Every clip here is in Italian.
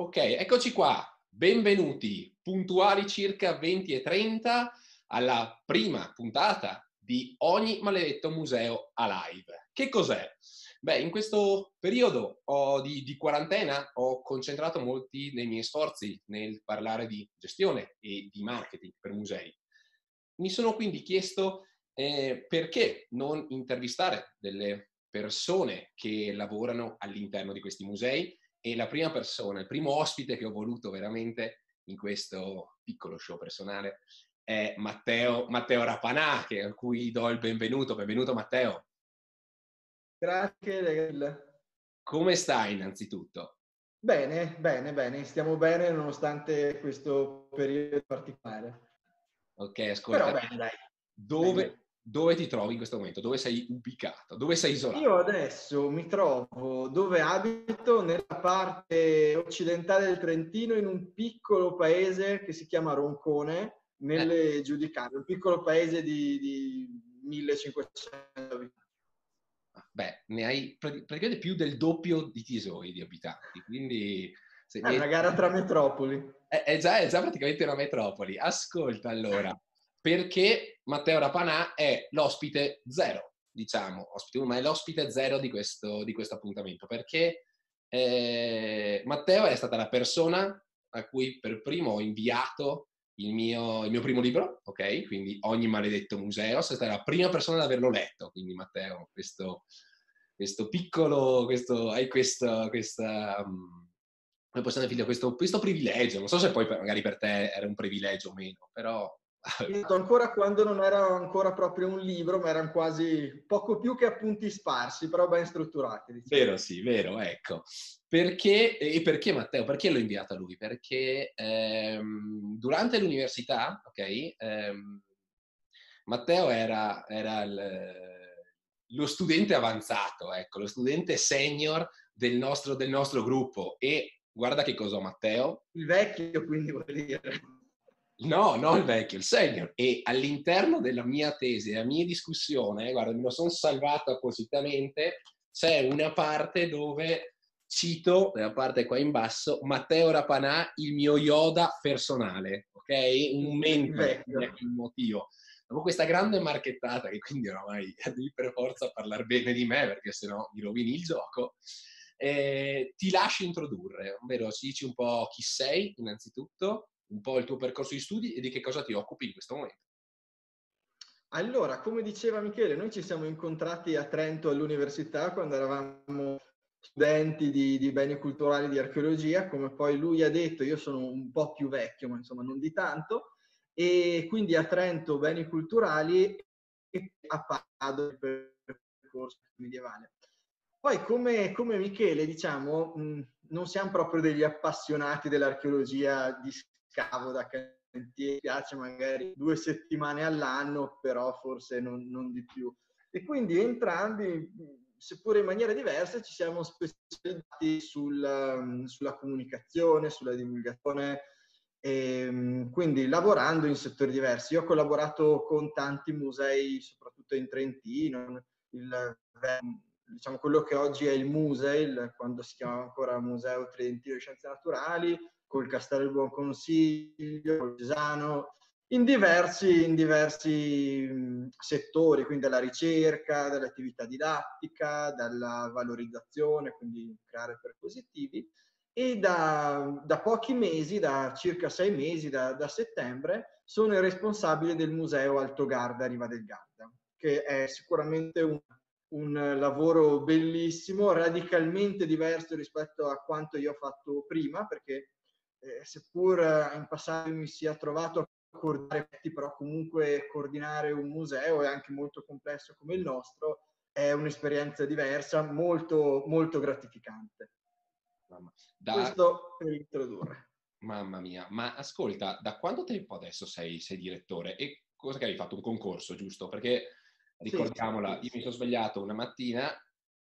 Ok, eccoci qua. Benvenuti, puntuali circa 20 e 30 alla prima puntata di ogni maledetto museo a live. Che cos'è? Beh, in questo periodo di, di, quarantena ho concentrato molti dei miei sforzi nel parlare di gestione e di marketing per musei. Mi sono quindi chiesto eh, perché non intervistare delle persone che lavorano all'interno di questi musei e la prima persona, il primo ospite che ho voluto veramente in questo piccolo show personale è Matteo, Matteo Rapanà, che, a cui do il benvenuto. Benvenuto Matteo. Grazie. Come stai innanzitutto? Bene, bene, bene. Stiamo bene nonostante questo periodo particolare. Ok, ascolta. Però bene, dai. Dove, bene. Dove ti trovi in questo momento? Dove sei ubicato? Dove sei isolato? Io adesso mi trovo dove abito, nella parte occidentale del Trentino, in un piccolo paese che si chiama Roncone, nelle eh. Giudicate, un piccolo paese di, di 1500 abitanti. Beh, ne hai praticamente più del doppio di Tisoi di abitanti, quindi... È una gara tra metropoli. È, è, già, è già praticamente una metropoli. Ascolta allora, perché Matteo Rapanà è l'ospite zero, diciamo, ospite uno, ma è l'ospite zero di questo, di questo appuntamento, perché eh, Matteo è stata la persona a cui per primo ho inviato il mio, il mio, primo libro, ok? Quindi Ogni maledetto museo, sei stata la prima persona ad averlo letto, quindi Matteo, questo, questo piccolo, questo, hai questo, questa, um, come possiamo definire, questo, questo privilegio, non so se poi magari per te era un privilegio o meno, però ancora quando non era ancora proprio un libro, ma erano quasi poco più che appunti sparsi, però ben strutturati. Diciamo. Vero, sì, vero, ecco. Perché, e perché Matteo? Perché l'ho inviato a lui? Perché ehm, durante l'università, ok, ehm, Matteo era, era il, lo studente avanzato, ecco, lo studente senior del nostro, del nostro gruppo e guarda che cosa Matteo. Il vecchio, quindi vuol dire. No, no il vecchio, il senior. E all'interno della mia tesi, della mia discussione, guarda, me lo sono salvato appositamente, c'è una parte dove cito, nella parte qua in basso, Matteo Rapanà, il mio Yoda personale, ok? Un mentor, un motivo. Dopo questa grande marchettata, che quindi oramai devi per forza parlare bene di me, perché sennò mi rovini il gioco, eh, ti lascio introdurre, ovvero ci dici un po' chi sei, innanzitutto, un po' il tuo percorso di studi e di che cosa ti occupi in questo momento. Allora, come diceva Michele, noi ci siamo incontrati a Trento all'università quando eravamo studenti di, di, beni culturali di archeologia, come poi lui ha detto, io sono un po' più vecchio, ma insomma non di tanto, e quindi a Trento beni culturali e a Padova il percorso medievale. Poi come, come Michele, diciamo, mh, non siamo proprio degli appassionati dell'archeologia di scavo da cantiere, piace magari due settimane all'anno, però forse non, non di più. E quindi entrambi, seppure in maniera diversa, ci siamo specializzati sul, sulla comunicazione, sulla divulgazione, e, ehm, quindi lavorando in settori diversi. Io ho collaborato con tanti musei, soprattutto in Trentino, il, diciamo quello che oggi è il Musei, quando si chiamava ancora Museo Trentino di Scienze Naturali, col Castello del Buon Consiglio, col Cesano, in diversi, in diversi settori, quindi dalla ricerca, dall'attività didattica, dalla valorizzazione, quindi creare perpositivi. E da, da, pochi mesi, da circa sei mesi, da, da, settembre, sono il responsabile del Museo Alto Garda Riva del Garda, che è sicuramente un, un lavoro bellissimo, radicalmente diverso rispetto a quanto io ho fatto prima, perché eh, seppur in passato mi sia trovato a coordinare, però comunque coordinare un museo è anche molto complesso come il nostro, è un'esperienza diversa, molto, molto gratificante. Da... Questo per introdurre. Mamma mia, ma ascolta, da quanto tempo adesso sei, sei direttore? E cosa che hai fatto? Un concorso, giusto? Perché ricordiamola, io mi sono svegliato una mattina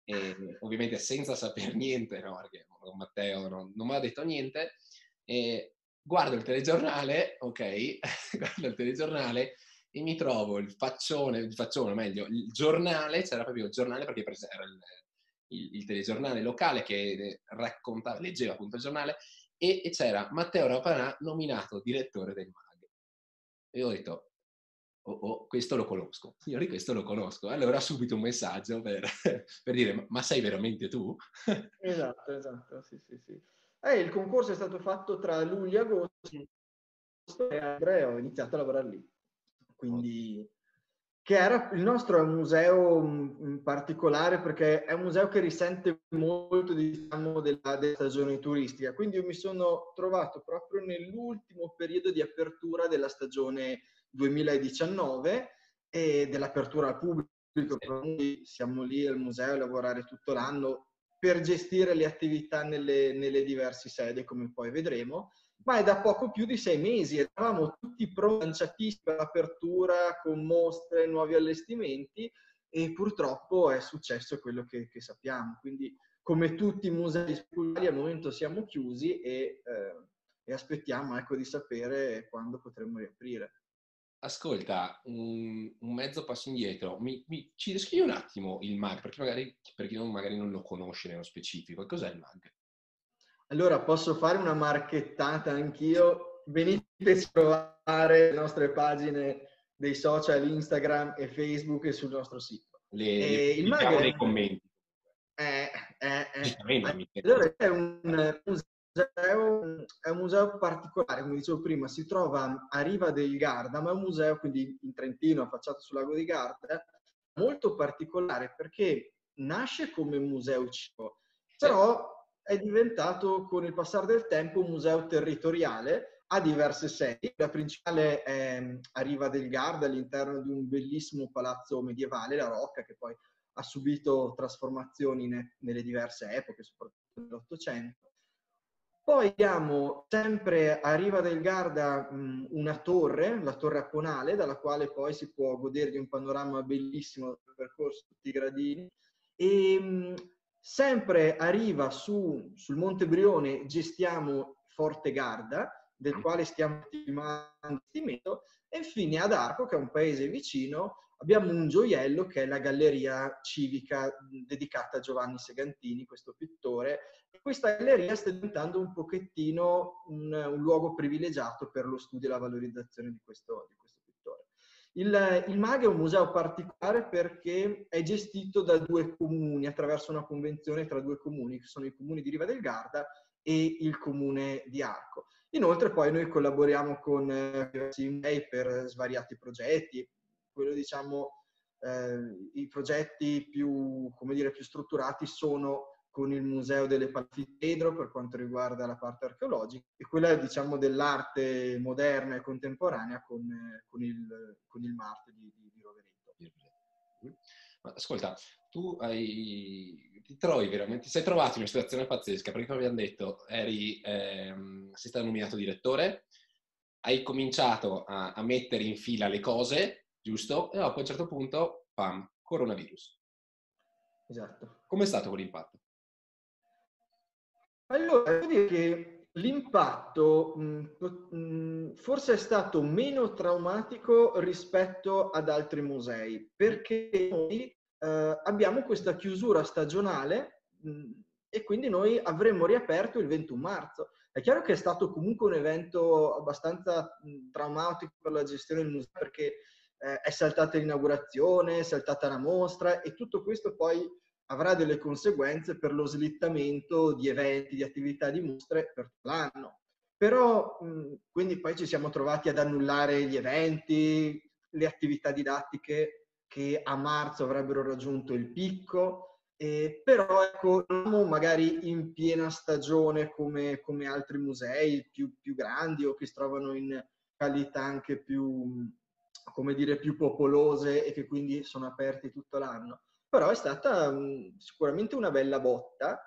e ovviamente senza sapere niente, no? Perché Matteo non, non mi ha detto niente, e guardo il telegiornale, ok, guardo il telegiornale e mi trovo il faccione, il faccione, meglio, il giornale, c'era proprio il giornale perché era il, il, il telegiornale locale che raccontava, leggeva appunto il giornale e, e c'era Matteo Rapanà nominato direttore del MAG. E ho detto, oh, oh, questo lo conosco, signori, questo lo conosco. Allora subito un messaggio per, per dire, ma sei veramente tu? esatto, esatto, sì, sì, sì. Eh, il concorso è stato fatto tra luglio e agosto. E Andrea ho iniziato a lavorare lì. Quindi che era, il nostro è un museo in particolare perché è un museo che risente molto diciamo, della, della, stagione turistica, quindi io mi sono trovato proprio nell'ultimo periodo di apertura della stagione 2019 e dell'apertura al pubblico, noi siamo lì al museo a lavorare tutto l'anno per gestire le attività nelle, nelle diverse sedi, come poi vedremo ma è da poco più di sei mesi. Eravamo tutti pronti per l'apertura con mostre, nuovi allestimenti e purtroppo è successo quello che, che sappiamo. Quindi, come tutti i musei sculturali, al momento siamo chiusi e, eh, e aspettiamo ecco, di sapere quando potremo riaprire. Ascolta, un, un, mezzo passo indietro, mi, mi, ci descrivi un attimo il MAG, perché magari per chi non, magari non lo conosce nello specifico. Cos'è il MAG? Allora posso fare una marchettata anch'io. Venite a trovare le nostre pagine dei social Instagram e Facebook e sul nostro sito. Le, e il mag- nei commenti. È, è, è, allora, è un museo, è un museo particolare, come dicevo prima, si trova a Riva del Garda, ma è un museo quindi in Trentino, affacciato sul lago di Garda, molto particolare perché nasce come museo cibo, però è diventato con il passare del tempo un museo territoriale, ha diverse sedi, la principale è a Riva del Garda all'interno di un bellissimo palazzo medievale, la Rocca, che poi ha subito trasformazioni ne, nelle diverse epoche, soprattutto nell'Ottocento. Poi abbiamo sempre a Riva del Garda una torre, la torre Apponale, dalla quale poi si può godere di un panorama bellissimo del percorso tutti i gradini. E Sempre a riva su, sul Monte Brione gestiamo Forte Garda, del quale stiamo attivando e infine ad Arco, che è un paese vicino, abbiamo un gioiello che è la galleria civica dedicata a Giovanni Segantini, questo pittore. Questa galleria sta diventando un pochettino un, un luogo privilegiato per lo studio e la valorizzazione di questo, di questo il, il MAG è un museo particolare perché è gestito da due comuni attraverso una convenzione tra due comuni, che sono i comuni di Riva del Garda e il comune di Arco. Inoltre poi noi collaboriamo con eh, diversi per svariati progetti, quello diciamo eh, i progetti più, dire, più strutturati sono con il Museo delle Palfitedro per quanto riguarda la parte archeologica e quella diciamo dell'arte moderna e contemporanea con, con, il, con il Marte di, di, di Rovereto. Ascolta, tu hai, ti trovi veramente, sei trovato in una situazione pazzesca perché come abbiamo detto eri, ehm, sei stato nominato direttore, hai cominciato a, a mettere in fila le cose, giusto? E dopo a un certo punto, pam, coronavirus. Esatto. Com'è stato quell'impatto? Allora, devo dire che l'impatto mh, forse è stato meno traumatico rispetto ad altri musei, perché noi eh, abbiamo questa chiusura stagionale mh, e quindi noi avremmo riaperto il 21 marzo. È chiaro che è stato comunque un evento abbastanza traumatico per la gestione del museo perché eh, è saltata l'inaugurazione, è saltata la mostra e tutto questo poi avrà delle conseguenze per lo slittamento di eventi, di attività di mostre per l'anno. Però, quindi poi ci siamo trovati ad annullare gli eventi, le attività didattiche che a marzo avrebbero raggiunto il picco, eh, però ecco, magari in piena stagione come, come altri musei più, più, grandi o che si trovano in qualità anche più, come dire, più popolose e che quindi sono aperti tutto l'anno però è stata um, sicuramente una bella botta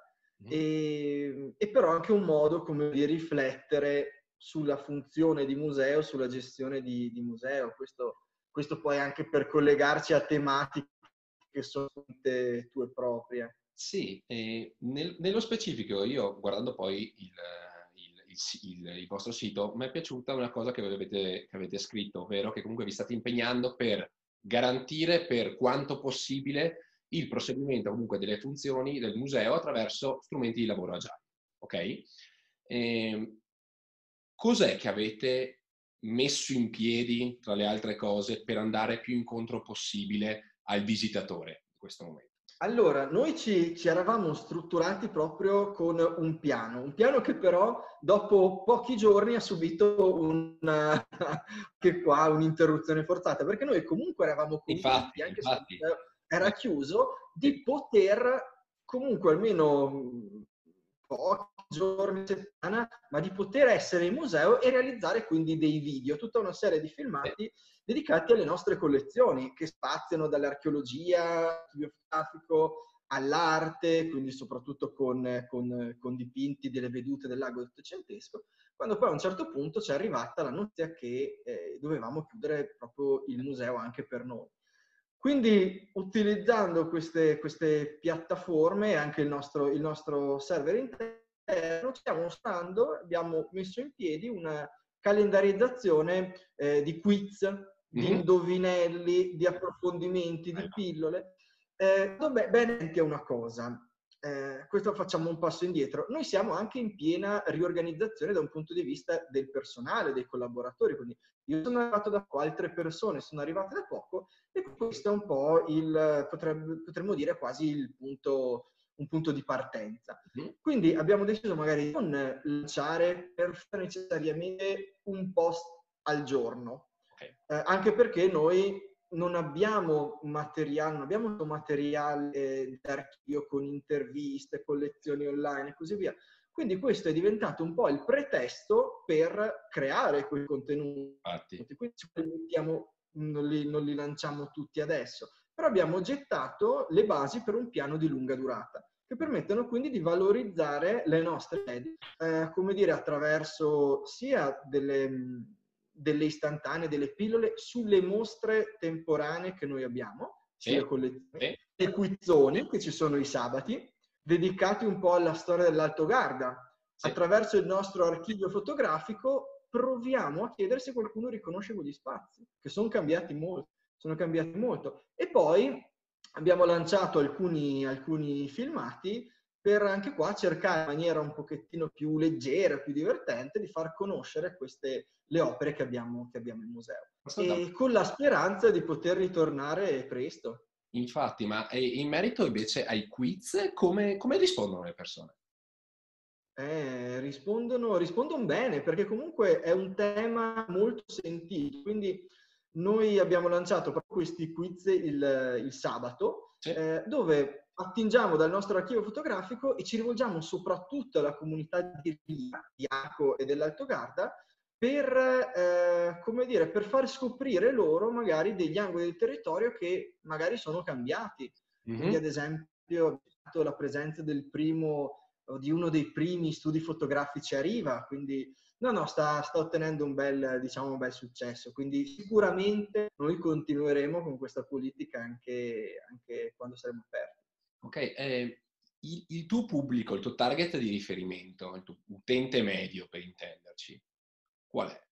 mm. e, e, però anche un modo come di riflettere sulla funzione di museo, sulla gestione di, di museo. Questo, questo, poi anche per collegarci a tematiche che sono tue proprie. Sì, nel, nello specifico io guardando poi il, il, il, il, vostro sito, mi è piaciuta una cosa che avete, che avete scritto, ovvero che comunque vi state impegnando per garantire per quanto possibile il proseguimento comunque delle funzioni del museo attraverso strumenti di lavoro agile. Ok? Eh, cos'è che avete messo in piedi, tra le altre cose, per andare più incontro possibile al visitatore in questo momento? Allora, noi ci, ci, eravamo strutturati proprio con un piano, un piano che però dopo pochi giorni ha subito una, qua, un'interruzione forzata, perché noi comunque eravamo convinti, anche infatti. se era chiuso, di poter comunque almeno pochi giorni, settimana, ma di poter essere in museo e realizzare quindi dei video, tutta una serie di filmati dedicati alle nostre collezioni che spaziano dall'archeologia, biografico all'arte, quindi soprattutto con, con, con, dipinti delle vedute del lago ottocentesco, quando poi a un certo punto ci è arrivata la notizia che eh, dovevamo chiudere proprio il museo anche per noi. Quindi utilizzando queste, queste piattaforme e anche il nostro, il nostro server interno, stiamo usando, abbiamo messo in piedi una calendarizzazione eh, di quiz, di mm-hmm. indovinelli, di approfondimenti, di pillole. Eh, vabbè, bene è una cosa, eh, questo facciamo un passo indietro. Noi siamo anche in piena riorganizzazione da un punto di vista del personale, dei collaboratori, quindi io sono arrivato da qua, altre persone sono arrivate da poco e questo è un po' il, potrebbe, potremmo dire quasi il punto, un punto di partenza. Mm. Quindi abbiamo deciso magari di non lanciare per necessariamente un post al giorno, okay. eh, anche perché noi non abbiamo materiale, non abbiamo materiale eh, d'archivio con interviste, collezioni online e così via. Quindi questo è diventato un po' il pretesto per creare quei contenuti. Infatti. Quindi non, li, non li lanciamo tutti adesso, però abbiamo gettato le basi per un piano di lunga durata che permettono quindi di valorizzare le nostre sedi, eh, come dire, attraverso sia delle, delle, istantanee, delle pillole, sulle mostre temporanee che noi abbiamo, sì. sulle collezioni, sì. le quizzoni, che ci sono i sabati, dedicati un po' alla storia dell'Alto Garda. Sì. Attraverso il nostro archivio fotografico proviamo a chiedere se qualcuno riconosce quegli spazi, che sono cambiati molto. Sono cambiati molto. E poi abbiamo lanciato alcuni, alcuni filmati per anche qua cercare in maniera un pochettino più leggera, più divertente, di far conoscere queste, le opere che abbiamo, che abbiamo in museo. E con la speranza di poter ritornare presto. Infatti, ma in merito invece ai quiz, come, come rispondono le persone? Eh, rispondono, rispondono bene, perché comunque è un tema molto sentito. Quindi noi abbiamo lanciato proprio questi quiz il, il sabato, sì. eh, dove attingiamo dal nostro archivio fotografico e ci rivolgiamo soprattutto alla comunità di Ria, di Aco e dell'Alto Garda, per, eh, come dire, per far scoprire loro magari degli angoli del territorio che magari sono cambiati. Mm-hmm. Quindi, ad esempio, la presenza del primo o di uno dei primi studi fotografici a Riva, quindi no, no, sta, sta ottenendo un bel, diciamo, un bel successo. Quindi sicuramente noi continueremo con questa politica anche, anche quando saremo aperti. Ok, eh, il, il tuo pubblico, il tuo target di riferimento, il tuo utente medio per intenderci, qual è?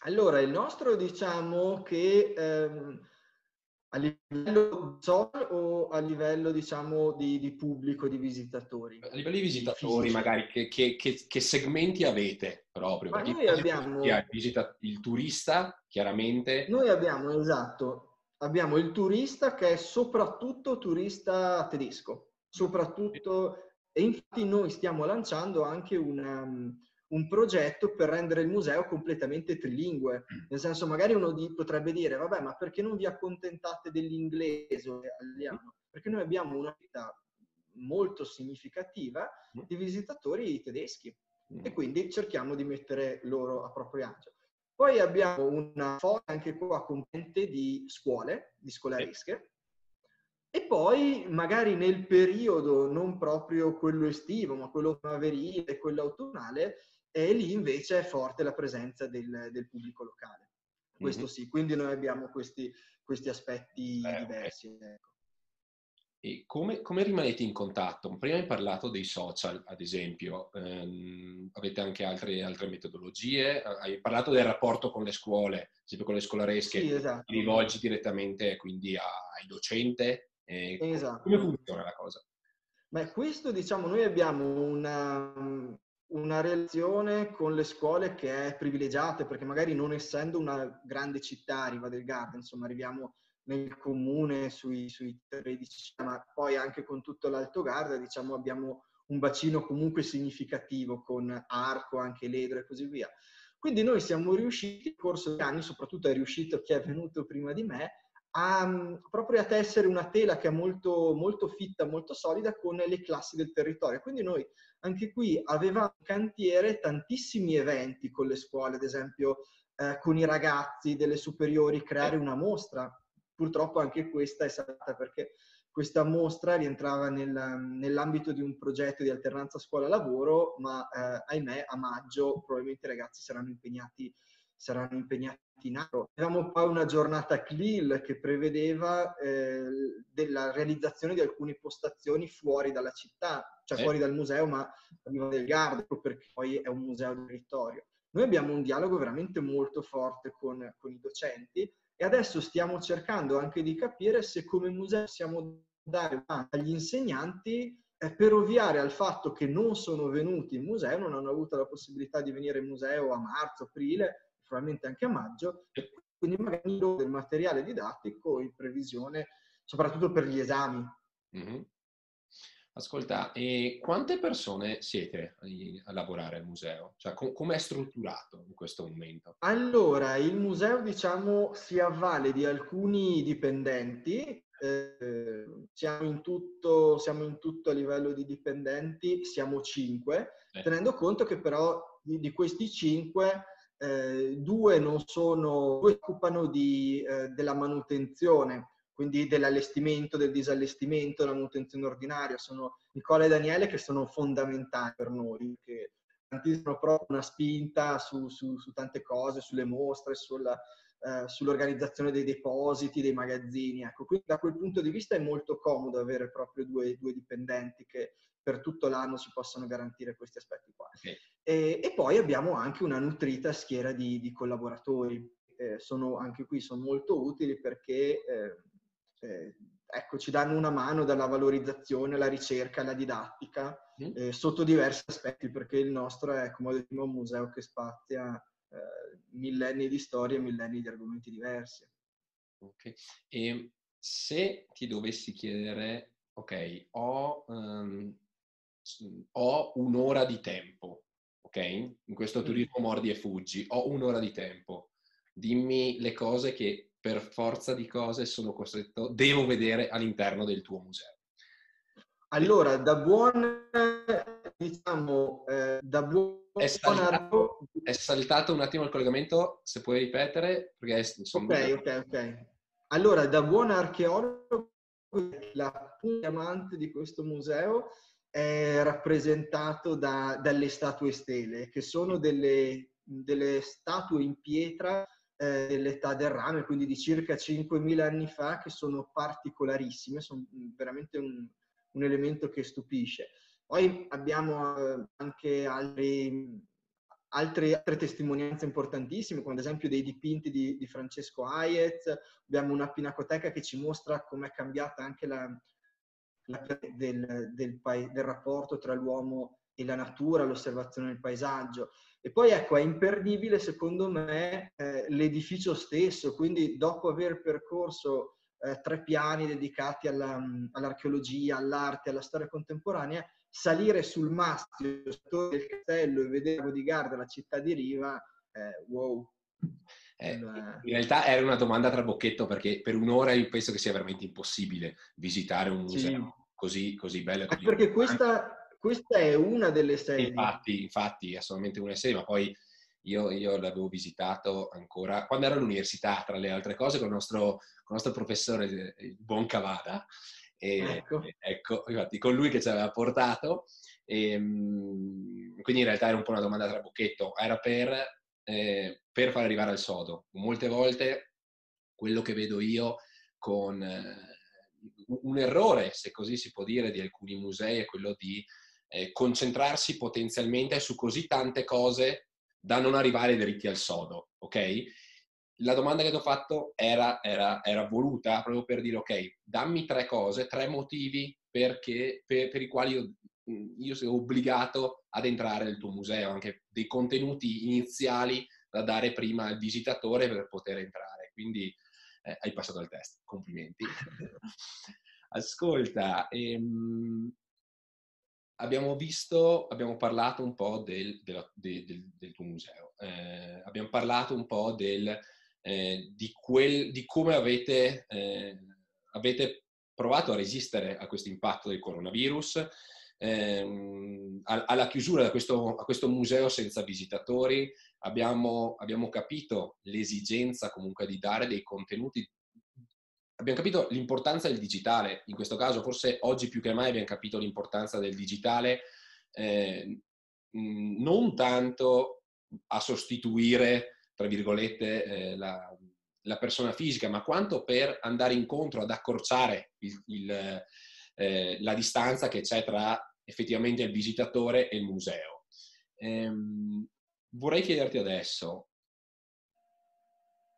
Allora, il nostro diciamo che ehm, a livello social o a livello diciamo di, di, pubblico, di visitatori? A livello di visitatori, magari, che, che, che, che, segmenti avete proprio? Ma noi abbiamo... Il, il turista, chiaramente. Noi abbiamo, esatto, abbiamo il turista che è soprattutto turista tedesco, soprattutto... E infatti noi stiamo lanciando anche una un progetto per rendere il museo completamente trilingue. Nel senso, magari uno di, potrebbe dire, vabbè, ma perché non vi accontentate dell'inglese? Perché noi abbiamo una vita molto significativa di visitatori tedeschi e quindi cerchiamo di mettere loro a proprio agio. Poi abbiamo una foto anche qua componente di scuole, di scolaresche, e poi magari nel periodo non proprio quello estivo, ma quello primaverile, quello autunnale, e lì invece è forte la presenza del, del pubblico locale. Questo mm-hmm. sì, quindi noi abbiamo questi, questi aspetti Beh, diversi. Okay. Come, come, rimanete in contatto? Prima hai parlato dei social, ad esempio, ehm, avete anche altre, altre, metodologie, hai parlato del rapporto con le scuole, ad esempio con le scolaresche, sì, esatto. rivolgi direttamente quindi ai docenti. Eh, esatto. Come funziona la cosa? Beh, questo diciamo, noi abbiamo una, una relazione con le scuole che è privilegiata, perché magari non essendo una grande città, Riva del Garda, insomma, arriviamo nel comune sui, sui 13, ma poi anche con tutto l'Alto Garda, diciamo, abbiamo un bacino comunque significativo con Arco, anche Ledro e così via. Quindi noi siamo riusciti, nel corso degli anni, soprattutto è riuscito chi è venuto prima di me, a, proprio a tessere una tela che è molto, molto fitta, molto solida con le classi del territorio. Quindi noi anche qui avevamo in cantiere tantissimi eventi con le scuole, ad esempio eh, con i ragazzi delle superiori, creare una mostra. Purtroppo anche questa è stata perché questa mostra rientrava nel, nell'ambito di un progetto di alternanza scuola-lavoro, ma eh, ahimè a maggio probabilmente i ragazzi saranno impegnati, saranno impegnati in altro. Avevamo poi una giornata CLIL che prevedeva eh, della realizzazione di alcune postazioni fuori dalla città, cioè eh. fuori dal museo, ma a Viva del Gardo, perché poi è un museo del territorio. Noi abbiamo un dialogo veramente molto forte con, con i docenti e adesso stiamo cercando anche di capire se come museo possiamo dare agli insegnanti eh, per ovviare al fatto che non sono venuti in museo, non hanno avuto la possibilità di venire in museo a marzo, aprile, probabilmente anche a maggio, quindi magari del materiale didattico in previsione, soprattutto per gli esami. Mm-hmm. Ascolta, e quante persone siete a lavorare al museo? Cioè, com- com'è strutturato in questo momento? Allora, il museo, diciamo, si avvale di alcuni dipendenti. Eh, siamo, in tutto, siamo, in tutto, a livello di dipendenti, siamo cinque, eh. tenendo conto che però di, di questi cinque eh, due non sono, due occupano di, eh, della manutenzione quindi dell'allestimento, del disallestimento, della manutenzione ordinaria, sono Nicola e Daniele che sono fondamentali per noi, che garantiscono proprio una spinta su, su, su tante cose, sulle mostre, sulla, eh, sull'organizzazione dei depositi, dei magazzini. Ecco, quindi da quel punto di vista è molto comodo avere proprio due, due dipendenti che per tutto l'anno ci possono garantire questi aspetti qua. Okay. E, e, poi abbiamo anche una nutrita schiera di, di collaboratori. Eh, sono, anche qui sono molto utili perché eh, eh, ecco, ci danno una mano dalla valorizzazione, alla ricerca, alla didattica, mm. eh, sotto diversi aspetti, perché il nostro è, come ho detto, un museo che spazia eh, millenni di storie e millenni di argomenti diversi. Ok, e se ti dovessi chiedere, ok, ho, um, ho un'ora di tempo, ok? In questo mm. turismo mordi e fuggi, ho un'ora di tempo. Dimmi le cose che per forza di cose sono costretto, devo vedere all'interno del tuo museo? Allora, da buon, diciamo, eh, da buon... È saltato, è saltato, un attimo il collegamento, se puoi ripetere, perché sono... Ok, ok, ok. Allora, da buon archeologo, la diamante di questo museo è rappresentato da, dalle statue stele, che sono delle, delle statue in pietra eh, dell'età del rame, quindi di circa 5.000 anni fa, che sono particolarissime, sono veramente un, un elemento che stupisce. Poi abbiamo eh, anche altri, altre, altre, testimonianze importantissime, come ad esempio dei dipinti di, di Francesco Hayez, abbiamo una pinacoteca che ci mostra com'è cambiata anche la, la del, del, del, rapporto tra l'uomo e la natura, l'osservazione del paesaggio. E poi ecco, è imperdibile secondo me eh, l'edificio stesso, quindi dopo aver percorso eh, tre piani dedicati alla, all'archeologia, all'arte, alla storia contemporanea, salire sul mastio del castello e vedere Bodigarda, la città di Riva, eh, wow. Eh, in realtà era una domanda tra bocchetto perché per un'ora io penso che sia veramente impossibile visitare un museo sì. così, così bello. Così perché questa, questa è una delle serie. Infatti, infatti, è solamente una serie, ma poi io, io, l'avevo visitato ancora quando ero all'università, tra le altre cose, con il nostro, con il nostro professore, il buon Cavada. E, ecco. ecco, infatti, con lui che ci aveva portato. E, ehm, quindi in realtà era un po' una domanda tra bocchetto. Era per, eh, per far arrivare al sodo. Molte volte quello che vedo io con eh, un errore, se così si può dire, di alcuni musei è quello di eh, concentrarsi potenzialmente su così tante cose da non arrivare dritti al sodo, ok? La domanda che ti ho fatto era, era, era voluta proprio per dire, ok, dammi tre cose, tre motivi perché, per, per, i quali io io sono obbligato ad entrare nel tuo museo, anche dei contenuti iniziali da dare prima al visitatore per poter entrare. Quindi eh, hai passato il test, complimenti. Ascolta, ehm, abbiamo visto, abbiamo parlato un po' del, del, del, del tuo museo, eh, abbiamo parlato un po' del, eh, di, quel, di, come avete, eh, avete, provato a resistere a questo impatto del coronavirus, ehm, alla chiusura di questo, questo museo senza visitatori, abbiamo, abbiamo capito l'esigenza comunque di dare dei contenuti abbiamo capito l'importanza del digitale, in questo caso forse oggi più che mai abbiamo capito l'importanza del digitale, eh, non tanto a sostituire, tra virgolette, eh, la, la, persona fisica, ma quanto per andare incontro ad accorciare il, il, eh, la distanza che c'è tra effettivamente il visitatore e il museo. Ehm, vorrei chiederti adesso,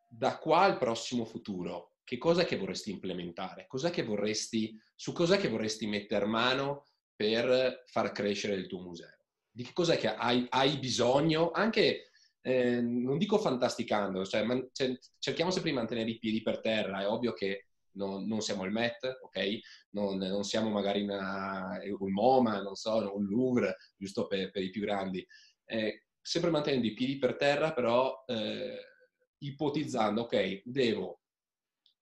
da qua al prossimo futuro, che cosa è che vorresti implementare? Cos'è che vorresti, su cos'è che vorresti mettere mano per far crescere il tuo museo? Di che cos'è che hai, hai bisogno? Anche, eh, non dico fantasticando, cioè, man, cioè, cerchiamo sempre di mantenere i piedi per terra. È ovvio che non, non siamo il Met, ok? Non, non siamo magari una, un MoMA, non so, un Louvre, giusto per, per i più grandi. Eh, sempre mantenendo i piedi per terra, però eh, ipotizzando, ok, devo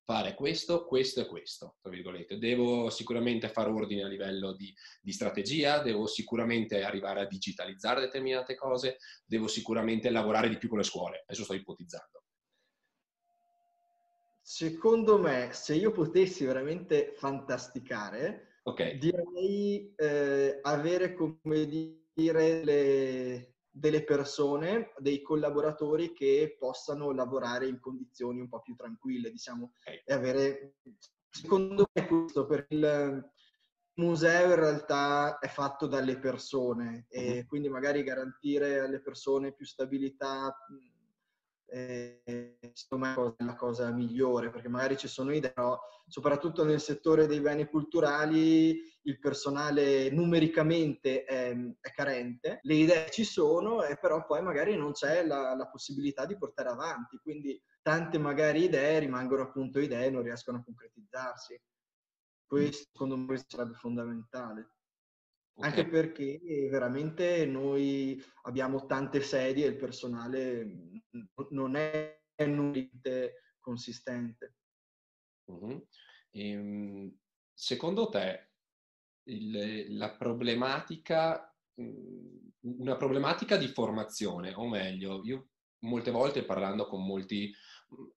fare questo, questo e questo, tra virgolette. Devo sicuramente fare ordine a livello di, di, strategia, devo sicuramente arrivare a digitalizzare determinate cose, devo sicuramente lavorare di più con le scuole. Adesso sto ipotizzando. Secondo me, se io potessi veramente fantasticare, okay. direi eh, avere, come dire, le, delle persone, dei collaboratori che possano lavorare in condizioni un po' più tranquille, diciamo, e avere, secondo me questo, perché il museo in realtà è fatto dalle persone e uh-huh. quindi magari garantire alle persone più stabilità eh, secondo me è la cosa migliore perché magari ci sono idee, però soprattutto nel settore dei beni culturali il personale numericamente è, è carente, le idee ci sono e però poi magari non c'è la, la, possibilità di portare avanti, quindi tante magari idee rimangono appunto idee e non riescono a concretizzarsi. Questo secondo me sarebbe fondamentale. Okay. Anche perché veramente noi abbiamo tante sedie e il personale non è nullamente consistente. Uh-huh. E, secondo te il, la problematica, una problematica di formazione, o meglio, io molte volte parlando con molti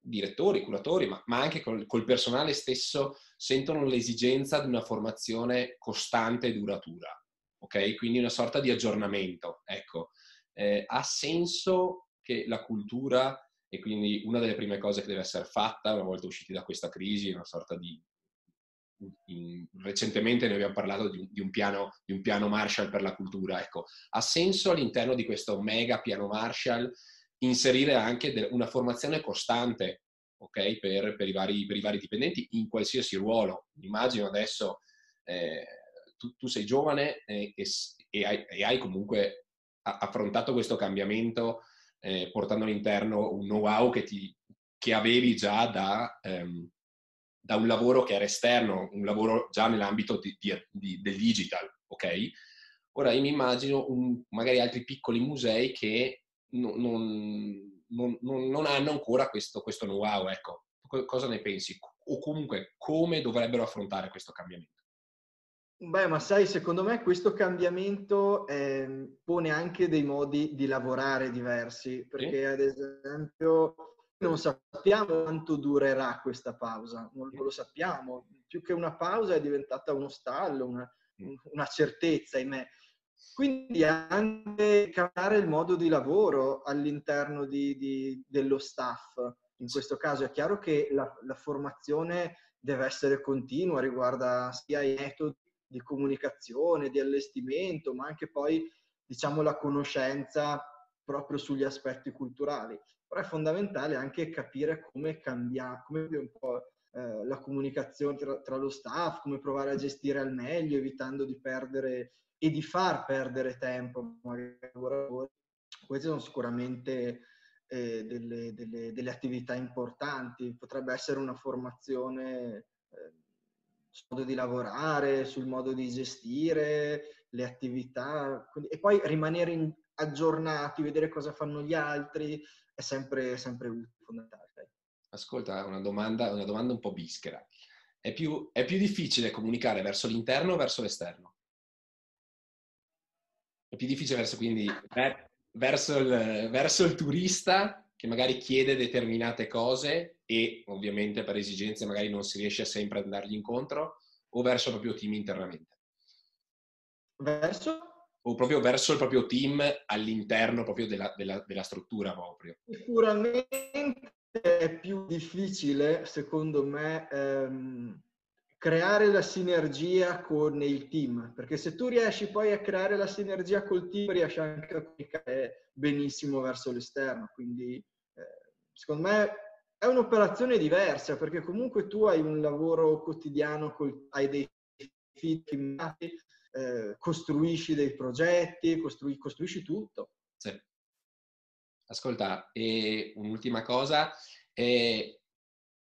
direttori, curatori, ma, ma anche col, col, personale stesso, sentono l'esigenza di una formazione costante e duratura ok? Quindi una sorta di aggiornamento, ecco. Eh, ha senso che la cultura, e quindi una delle prime cose che deve essere fatta una volta usciti da questa crisi, una sorta di... Recentemente ne abbiamo parlato di un, di, un piano, di un piano Marshall per la cultura, ecco. Ha senso all'interno di questo mega piano Marshall inserire anche una formazione costante, ok? Per, per, i vari, per, i vari, dipendenti in qualsiasi ruolo. Immagino adesso... Eh, tu, tu sei giovane e, e, e, hai, e, hai, comunque affrontato questo cambiamento eh, portando all'interno un know-how che, ti, che avevi già da, ehm, da, un lavoro che era esterno, un lavoro già nell'ambito di, di, del digital, ok? Ora io mi immagino un, magari altri piccoli musei che non, non, non, non hanno ancora questo, questo know-how, ecco. Cosa ne pensi? O comunque come dovrebbero affrontare questo cambiamento? Beh, ma sai, secondo me questo cambiamento eh, pone anche dei modi di lavorare diversi, perché ad esempio non sappiamo quanto durerà questa pausa, non lo sappiamo. Più che una pausa è diventata uno stallo, una, una certezza, ahimè. Quindi anche cambiare il modo di lavoro all'interno di, di, dello staff. In questo caso è chiaro che la, la formazione deve essere continua, riguarda sia i metodi di comunicazione, di allestimento, ma anche poi diciamo la conoscenza proprio sugli aspetti culturali. Però è fondamentale anche capire come cambiare, come un po' eh, la comunicazione tra, tra, lo staff, come provare a gestire al meglio, evitando di perdere e di far perdere tempo lavoratori. Queste sono sicuramente eh, delle, delle, delle, attività importanti. Potrebbe essere una formazione eh, sul modo di lavorare, sul modo di gestire le attività quindi, e poi rimanere in, aggiornati, vedere cosa fanno gli altri è sempre, sempre utile, fondamentale. Ascolta, una domanda, una domanda un po' bischera. È più, è più difficile comunicare verso l'interno o verso l'esterno? È più difficile verso, quindi, verso, il, verso il turista che magari chiede determinate cose e ovviamente per esigenze magari non si riesce sempre ad andargli incontro o verso il proprio team internamente? Verso? O proprio verso il proprio team all'interno proprio della, della, della struttura proprio? Sicuramente è più difficile, secondo me, ehm, creare la sinergia con il team, perché se tu riesci poi a creare la sinergia col team, riesci anche a comunicare benissimo verso l'esterno. Quindi, eh, secondo me, è un'operazione diversa, perché comunque tu hai un lavoro quotidiano, col, hai dei feed filmati, eh, costruisci dei progetti, costrui, costruisci tutto. Sì. Ascolta, e un'ultima cosa, eh,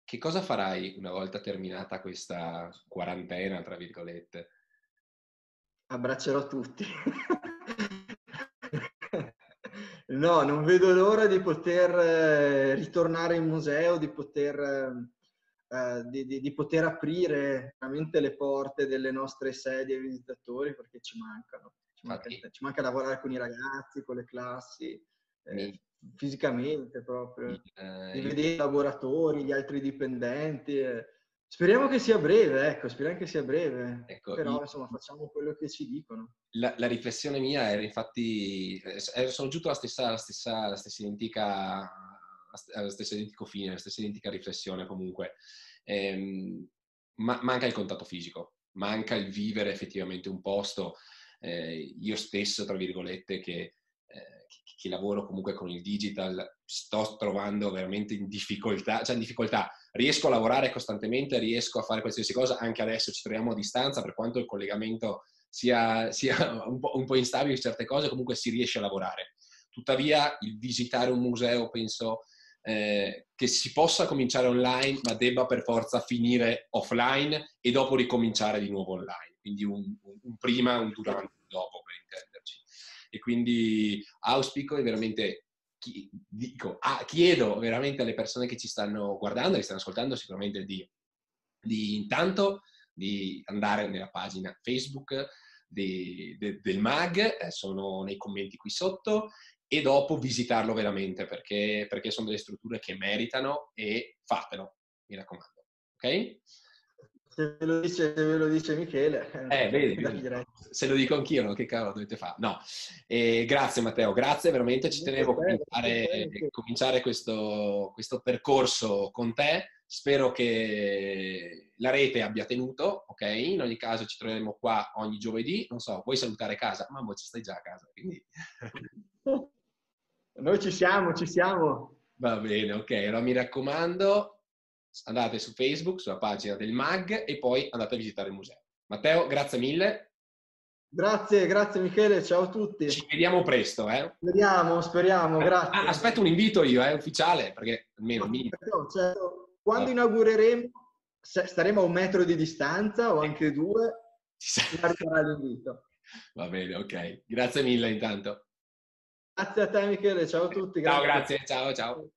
che cosa farai una volta terminata questa quarantena, tra virgolette? Abbraccerò tutti. no, non vedo l'ora di poter eh, ritornare in museo, di poter, eh, di, di, di poter aprire veramente le porte delle nostre sedie ai visitatori perché ci mancano. Ci manca, ci manca lavorare con i ragazzi, con le classi eh, fisicamente proprio, eh, di vedere i lavoratori, gli altri dipendenti. Eh. Speriamo che sia breve, ecco, speriamo che sia breve. Ecco, Però io, insomma facciamo quello che ci dicono. La, la riflessione mia era infatti, eh, sono giunto alla stessa, la stessa, la stessa identica, alla stessa identico fine, alla stessa identica riflessione comunque. Eh, ma, manca il contatto fisico, manca il vivere effettivamente un posto. Eh, io stesso, tra virgolette, che che lavoro comunque con il digital, sto trovando veramente in difficoltà, cioè in difficoltà, riesco a lavorare costantemente, riesco a fare qualsiasi cosa, anche adesso ci troviamo a distanza, per quanto il collegamento sia, sia un, po', un po' instabile in certe cose, comunque si riesce a lavorare. Tuttavia il visitare un museo penso eh, che si possa cominciare online, ma debba per forza finire offline e dopo ricominciare di nuovo online. Quindi un, un prima, un durante, un dopo per intenderci e quindi auspico e veramente dico, ah, chiedo veramente alle persone che ci stanno guardando, che stanno ascoltando sicuramente di, di intanto di andare nella pagina Facebook di, de, del MAG, eh, sono nei commenti qui sotto, e dopo visitarlo veramente perché, perché sono delle strutture che meritano e fatelo, mi raccomando. Ok? Se ve lo dice, ve lo dice Michele. Eh, vedi, se lo dico anch'io, no? che cavolo dovete fare? No, eh, grazie Matteo, grazie veramente, ci tenevo a cominciare, cominciare questo, questo, percorso con te. Spero che la rete abbia tenuto, ok? In ogni caso ci troveremo qua ogni giovedì. Non so, vuoi salutare casa? Mamma, ci stai già a casa, quindi... Noi ci siamo, ci siamo. Va bene, ok. Allora mi raccomando, andate su Facebook, sulla pagina del MAG e poi andate a visitare il museo. Matteo, grazie mille. Grazie, grazie Michele, ciao a tutti. Ci vediamo presto, eh. Speriamo, speriamo, ah, grazie. Ah, aspetta un invito io, eh, ufficiale, perché almeno no, mi... certo. Quando ah. inaugureremo, staremo a un metro di distanza o anche due, arriverà l'invito. Va bene, ok. Grazie mille intanto. Grazie a te Michele, ciao a tutti. Grazie. Ciao, grazie, ciao, ciao.